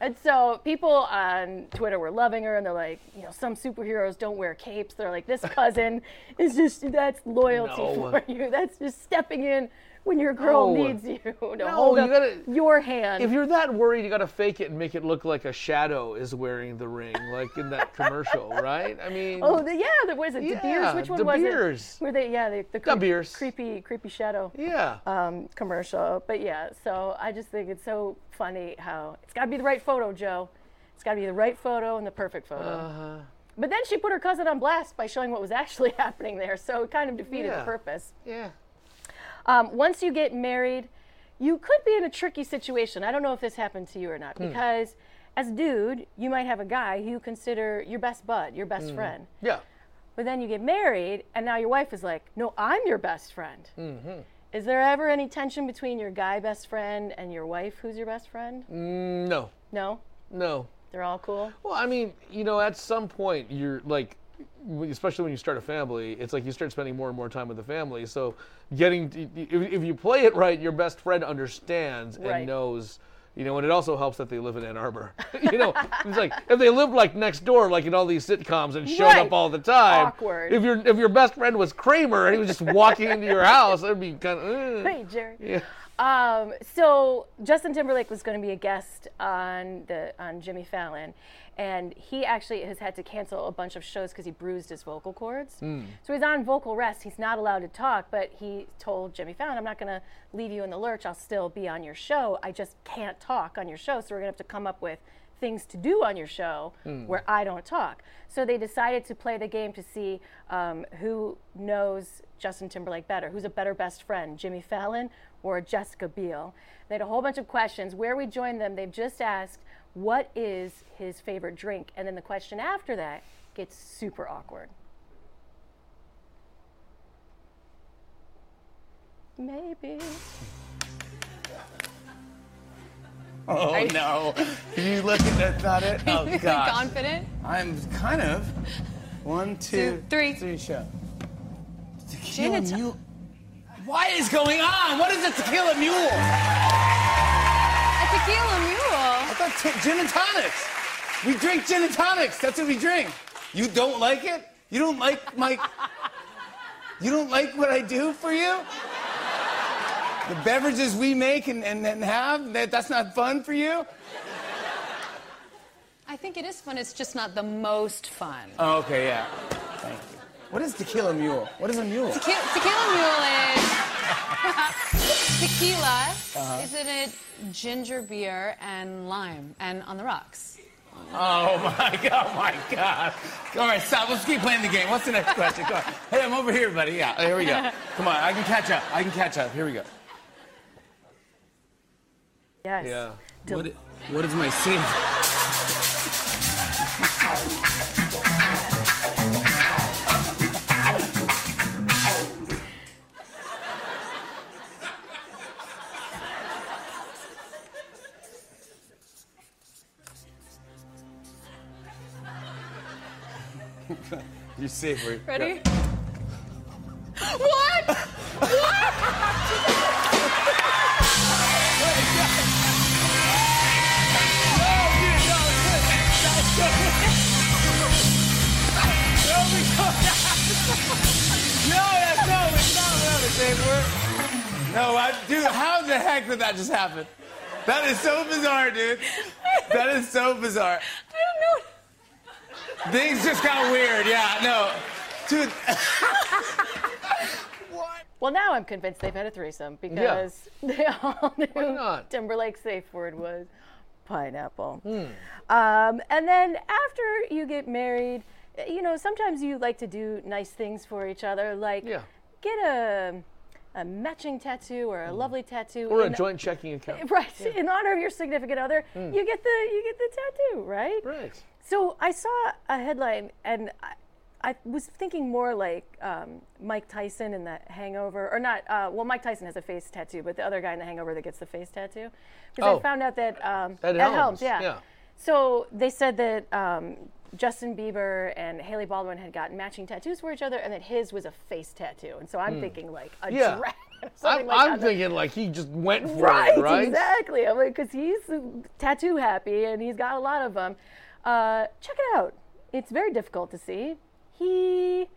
And so people on Twitter were loving her, and they're like, you know, some superheroes don't wear capes. They're like, this cousin is just that's loyalty No. for you. That's just stepping in when your girl No. needs you [laughs] to No, hold you up gotta- your hand. If you're that worried, you got to fake it and make it look like a shadow is wearing the ring, like in that commercial, [laughs] right? I mean, Oh, the, yeah, there was it. De Beers. Which one De was Beers. it? Where they, yeah, the, the creepy, creepy shadow. Yeah. Um, commercial, but yeah. So I just think it's so funny how it's got to be the right photo, Joe. It's got to be the right photo and the perfect photo. Uh-huh. But then she put her cousin on blast by showing what was actually [laughs] happening there, so it kind of defeated Yeah. the purpose. Yeah. Um, once you get married, you could be in a tricky situation. I don't know if this happened to you or not, Hmm. because as a dude, you might have a guy who you consider your best bud, your best Mm. friend. Yeah. But then you get married, and now your wife is like, "No, I'm your best friend." Mm-hmm. Is there ever any tension between your guy best friend and your wife, who's your best friend? Mm, no. No, No. they're all cool. Well, I mean, you know, at some point, you're like, especially when you start a family, it's like you start spending more and more time with the family. So, getting to, if, if you play it right, your best friend understands and Right. knows. You know, and it also helps that they live in Ann Arbor. [laughs] you know, it's like if they lived like next door, like in all these sitcoms, and showed Right. up all the time. Awkward. If your if your best friend was Kramer and he was just walking into your house, that'd be kind of. [laughs] Hey, Jerry. Yeah. Um, so Justin Timberlake was going to be a guest on the on Jimmy Fallon, and he actually has had to cancel a bunch of shows because he bruised his vocal cords. Mm. So he's on vocal rest. He's not allowed to talk, but he told Jimmy Fallon, "I'm not going to leave you in the lurch. I'll still be on your show. I just can't talk on your show. So we're going to have to come up with." Things to do on your show Mm. where I don't talk. So they decided to play the game to see um, who knows Justin Timberlake better, who's a better best friend, Jimmy Fallon or Jessica Biel. They had a whole bunch of questions. Where we joined them, they've just asked, what is his favorite drink? And then the question after that gets super awkward. Maybe. [laughs] Oh Are you- no! you looking at that, not it? Are [laughs] Oh you god! confident? I'm kind of. One, two, Two, three. three. Show. Tequila to- mule. What is going on? What is a tequila mule? A tequila mule. I thought t- gin and tonics. We drink gin and tonics. That's what we drink. You don't like it? You don't like my. You don't like what I do for you? The beverages we make and, and, and have? That, that's not fun for you? I think it is fun. It's just not the most fun. Oh, okay, yeah. Thank you. What is tequila mule? What is a mule? Tequila, tequila mule is [laughs] tequila. Uh-huh. Is in it ginger beer and lime and on the rocks. Oh [laughs] my god, oh my god. All right, stop. Let's keep playing the game. What's the next question? Come on. Hey, I'm over here, buddy. Yeah, here we go. [laughs] Come on, I can catch up. I can catch up. Here we go. Yes. Yeah. What, what is my sin? Not what a safe word. No, I, dude, how the heck did that just happen? That is so bizarre, dude. That is so bizarre. I don't know. Things just got weird. Yeah, no, dude. [laughs] What? Well, now I'm convinced they've had a threesome because they all knew not? Timberlake's safe word was pineapple. Hmm. Um, and then after you get married, you know, sometimes you like to do nice things for each other, like Yeah. get a, a matching tattoo or a lovely tattoo. Or a in- joint checking account. [laughs] Right, in honor of your significant other, Mm. you get the you get the tattoo, right? Right. So I saw a headline, and I, I was thinking more like um, Mike Tyson in the Hangover, or not. Uh, well, Mike Tyson has a face tattoo, but the other guy in the Hangover that gets the face tattoo, because Oh. I found out that um, Ed Ed Helms, yeah. yeah. So they said that um, Justin Bieber and Hailey Baldwin had gotten matching tattoos for each other, and that his was a face tattoo. And so I'm Hmm. thinking like a Yeah. dragon. [laughs] I'm, like I'm thinking like he just went for right, it, right? exactly. I'm like, because he's tattoo happy and he's got a lot of them. Uh, check it out. It's very difficult to see. He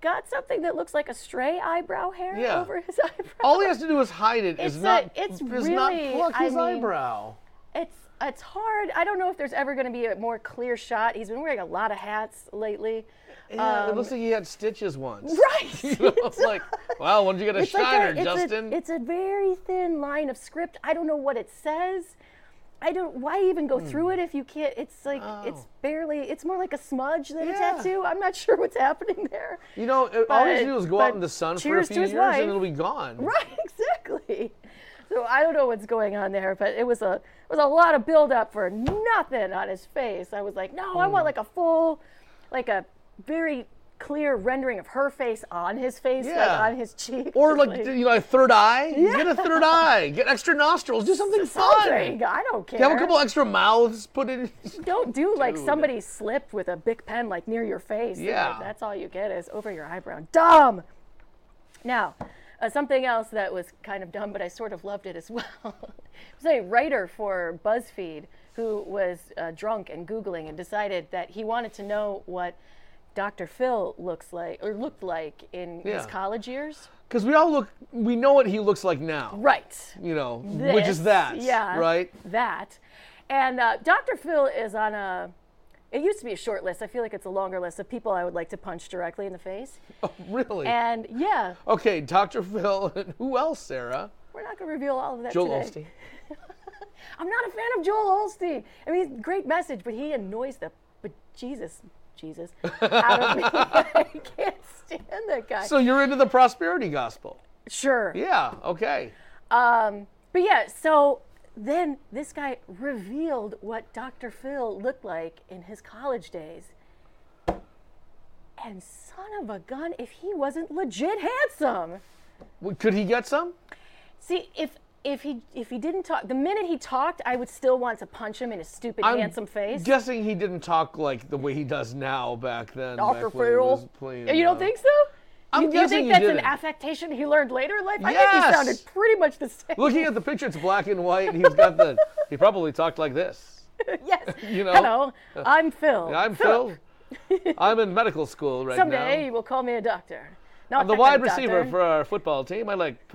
got something that looks like a stray eyebrow hair Yeah. over his [laughs] eyebrow. All he has to do is hide it. It's Is a- not. it's is not really- pluck I his mean, eyebrow. It's it's hard. I don't know if there's ever going to be a more clear shot. He's been wearing a lot of hats lately. Yeah, it Um, looks like he had stitches once. [laughs] [laughs] Right. you know, it's like, wow, when did you get a It's like shiner, a- it's a- Justin? it's a very thin line of script. I don't know what it says. I don't. Why even go through Hmm. it if you can't? It's like Oh. it's barely. It's more like a smudge than a tattoo. I'm not [laughs] sure what's happening there. you know, it, all to do is go out in the sun for a few years wife. and it'll be gone. [laughs] Right, exactly. So I don't know what's going on there, but it was a it was a lot of build up for nothing on his face. I was like, no, I Hmm. want like a full, like a very clear rendering of her face on his face, like on his [laughs] cheek. Or Just like, you know, a third eye. Get a third eye. Get extra nostrils. Do something fun. I don't care. Have a couple extra mouths put in. [laughs] Don't do like Dude. somebody slipped with a big pen like near your face. and, like, Yeah. that's all you get is over your eyebrow. Dumb. Now, uh, something else that was kind of dumb, but I sort of loved it as [laughs] well. was a writer for BuzzFeed who was uh, drunk and Googling and decided that he wanted to know what Dr. Phil looks like or looked like in his college years. Because we all look, we know what he looks like now. Right. You know, which is that. Yeah. Right? That. And uh, Dr. Phil is on a. It used to be a short list. I feel like it's a longer list of people I would like to punch directly in the face. [laughs] Really? And yeah, okay, Dr. Phil. and [laughs] Who else, Sarah? we're not going to reveal all of that Joel today. Osteen. [laughs] I'm not a fan of Joel Osteen. I mean, great message, but he annoys the but Jesus, out of me. I can't stand that guy. So you're into the prosperity gospel? Sure. Yeah. Okay. Um, but yeah, so then this guy revealed what Dr. Phil looked like in his college days. And son of a gun, if he wasn't legit handsome. Well, Could he get some? See, if if he if he didn't talk, the minute he talked, I would still want to punch him in his stupid I'm handsome face. Guessing he didn't talk like the way he does now back then. Dr. back when he was Phil. playing, you don't uh, think so? I'm you, you guessing think he that's an didn't. affectation he learned later in life? I think Yes! he sounded pretty much the same. Looking at the picture, it's black and white, and he's got the. He probably talked like this. [laughs] yes. You know. Hello, I'm Phil. Yeah, I'm Phil. I'm in medical school right now. Someday now. you will call me a doctor. Not I'm the that wide kind of receiver doctor. for our football team. I like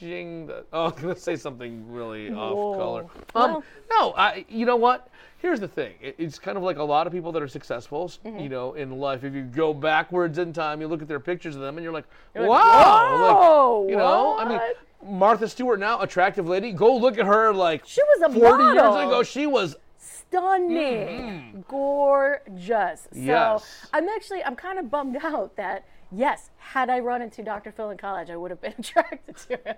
The, [laughs] oh, I'm gonna say something really off color. Well- Um, no, I. You know what? Here's the thing. It- it's kind of like a lot of people that are successful, Mm-hmm. you know, in life. If you go backwards in time, you look at their pictures of them, and you're like, You're wow, like, whoa, like, you know. I mean, Martha Stewart now, attractive lady. Go look at her like She was a 40 years ago. She was stunning, gorgeous. So Mm-hmm. Yes. I'm actually I'm kind of bummed [laughs] out that yes, had I run into Dr. Phil in college, I would have been [laughs] attracted to him.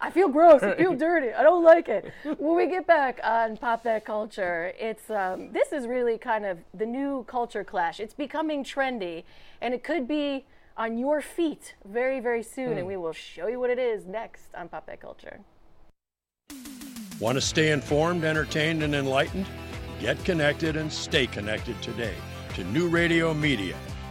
I feel gross. I feel [laughs] dirty. I don't like it. When we get back on pop that culture, it's um, this is really kind of the new culture clash. It's becoming trendy, and it could be on your feet very very soon, Hmm. and we will show you what it is next on pop that culture. Want to stay informed, entertained, and enlightened? Get connected and stay connected today to New Radio Media.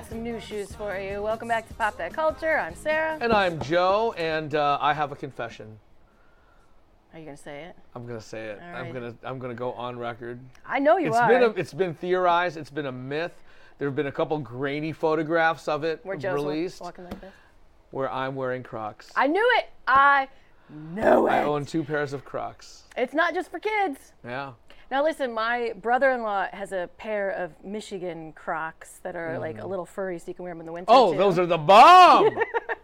Got some new shoes for you. Welcome back to Pop That Culture. I'm Sarah. And I'm Joe, and uh, I have a confession. Are you gonna say it? I'm gonna say it. All I'm right. gonna I'm gonna go on record. I know you It's are. been a, it's been theorized. It's been a myth. There have been a couple grainy photographs of it Where Joe's released walking like this. where I'm wearing Crocs. I knew it. I knew it. I own two pairs of Crocs. It's not just for kids. Yeah. Now listen, my brother-in-law has a pair of Michigan Crocs that are like a mm. little furry, so you can wear them in the winter. Oh, too. those are the bomb. [laughs]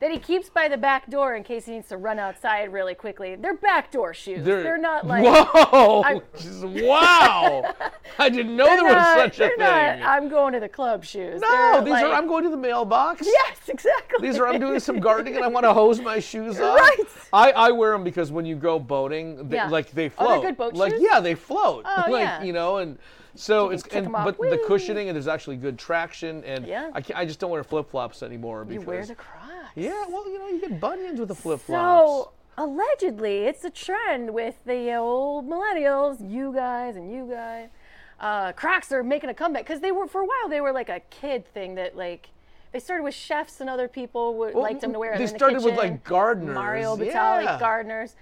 that he keeps by the back door in case he needs to run outside really quickly. They're backdoor shoes. They're, not like Whoa! I'm- [laughs] wow! [laughs] I didn't know They're there was not- such a thing. not, I'm going to the club shoes. no, They're these are. I'm going to the mailbox. Yes, exactly. These are. I'm doing some gardening and I want to hose my shoes [laughs] off. Right. I, I wear them because when you go boating, they, Yeah. like they Oh, float. they're good boat like shoes? yeah, they float. Oh, like yeah. you know, and so You it's and but the cushioning and there's actually good traction and Yeah. I, can't, I just don't wear flip flops anymore You because wear the Crocs. Yeah, well you know you get bunions with the flip flops. So allegedly, it's a trend with the old millennials, you guys and you guys. Uh, Crocs are making a comeback because they were for a while. They were like a kid thing that like they started with chefs and other people would Well, liked them to wear. they in the started with, like, gardeners, Mario Batali, yeah. gardeners.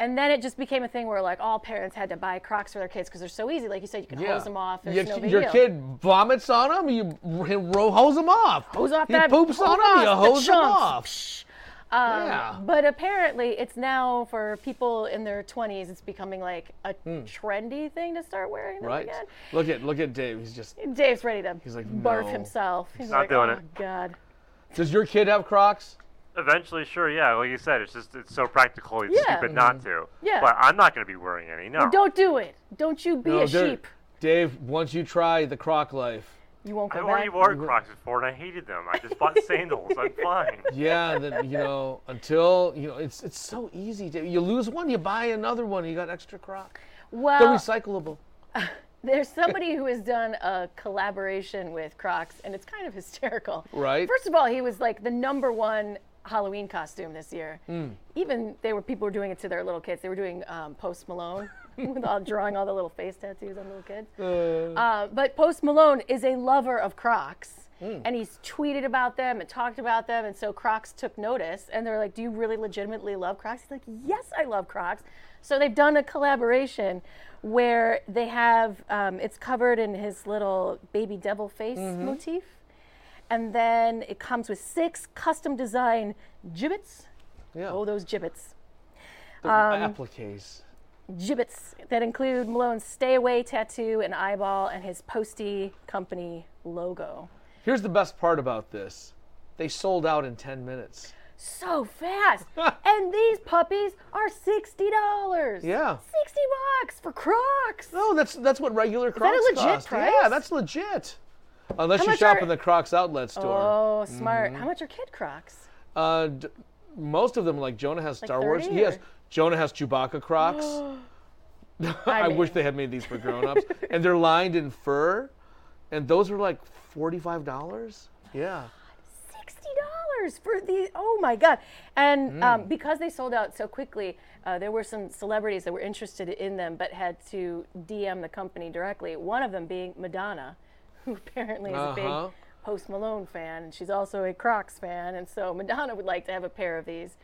And then it just became a thing where like all parents had to buy Crocs for their kids because they're so easy. Like you said, you can hose them off. There's Your, no big your deal. kid vomits on them, you r- ro- hose them off. Hose off he that poops on them, you off the hose them chunks. off. Um, Yeah. But apparently, it's now for people in their 20s. It's becoming like a Hmm. trendy thing to start wearing them Right. again. Look at look at Dave. He's just. Dave's ready to He's like, barf "No." himself. He's Not like, doing oh it. God. Does your kid have Crocs? Eventually, sure, yeah. Like you said, it's just it's so practical. It's Yeah. stupid not to. Yeah. But I'm not going to be wearing any. No. Well, don't do it. Don't you be No, a they're- sheep. Dave, once you try the Croc life, You won't come back. I go already back. wore Crocs before and I hated them. I just bought [laughs] sandals. I'm fine. yeah, then you know until you know it's it's so easy. Dave. You lose one, you buy another one. You got extra Croc. They're Well, recyclable. [laughs] there's somebody who has done a collaboration with Crocs, and it's kind of hysterical. Right. First of all, he was like the number one Halloween costume this year. Mm. Even they were people were doing it to their little kids. They were doing um, Post Malone [laughs] with all drawing all the little face tattoos on little kids. Uh, but Post Malone is a lover of Crocs. Mm. And he's tweeted about them and talked about them, and so Crocs took notice, and they're like, "Do you really legitimately love Crocs?" He's like, "Yes, I love Crocs." So they've done a collaboration where they have um, it's covered in his little baby devil face Mhm. motif, and then it comes with six custom design Jibbitz. Yeah. Oh, those Jibbitz. The Um, appliques. Jibbitz that include Malone's Stay Away tattoo and eyeball and his Posty Company logo. Here's the best part about this: they sold out in 10 minutes. So fast. [laughs] and these puppies are $60. Yeah. 60 bucks for Crocs. No, that's that's what regular that a Crocs legit cost. price? Yeah, that's legit. Unless How you much shop are- in the Crocs outlet store. Oh, smart. Mhm. How much are kid Crocs? Uh, d- most of them, like Jonah has Star Wars. 30 He has or- Jonah has Chewbacca Crocs. [gasps] [laughs] I, mean- wish they had made these for grown-ups. [laughs] and they're lined in fur, and those are like forty-five dollars. Yeah. sixty dollars for the oh my god and Mm. um, because they sold out so quickly uh, there were some celebrities that were interested in them but had to dm the company directly one of them being madonna who apparently is a Uh-huh. big post malone fan and she's also a crocs fan and so madonna would like to have a pair of these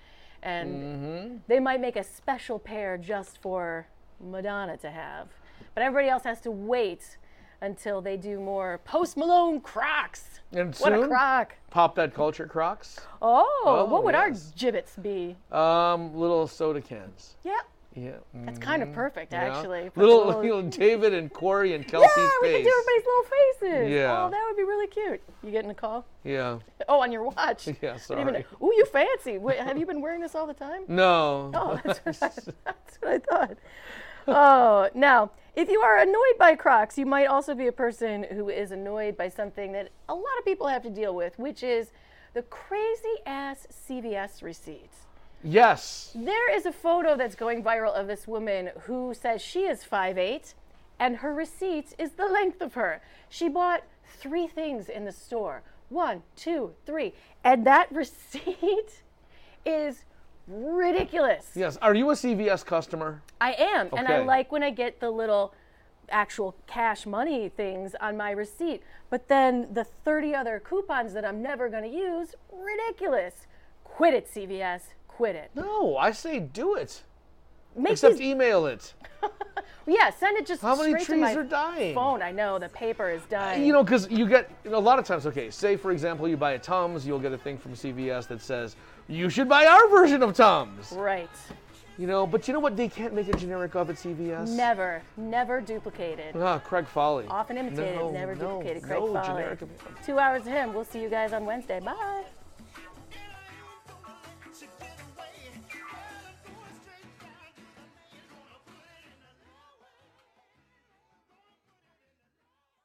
and Mm-hmm. they might make a special pair just for madonna to have but everybody else has to wait until they do more post malone crocs And what a croc Pop that culture Crocs. Oh, Oh, what would our yes. Jibbitz be? Um, little soda cans. Yeah. Yeah. That's kind of mm-hmm. perfect, Yeah. actually. Little, little- little David and Corey and [laughs] Kelsey's yeah, we face. could do everybody's little faces. Yeah. Oh, that would be really cute. You getting a call? Yeah. Oh, on your watch. [laughs] Yeah, didn't even sorry. Ooh, you fancy. Wait, have you been wearing this all the time? No. [laughs] Oh, that's what, I, that's what I thought. Oh, now, if you are annoyed by Crocs, you might also be a person who is annoyed by something that a lot of people have to deal with, which is the crazy ass CVS receipts. Yes. There is a photo that's going viral of this woman who says she is 5'8 and her receipt is the length of her. She bought three things in the store one, two, three. And that [laughs] receipt is ridiculous. Yes. Are you a CVS customer? I am. And I like when I get the little actual cash money things on my receipt. But then the 30 other coupons that I'm never going to use, ridiculous. Quit it, CVS. Quit it. No, I say do it. Make Except these- email it. [laughs] Yeah, send it just How many straight to trees my are dying? Phone. I know the paper is dying. You know, because you get a lot of times. Okay, say for example, you buy a Tums, you'll get a thing from CVS that says you should buy our version of Tums. right. You know, but you know what? They can't make a generic of at CVS. Never, never duplicated. Ah, Craig Folly. Often imitated, No, never no, duplicated. Craig no Folly. generic Two hours of him. We'll see you guys on Wednesday. Bye.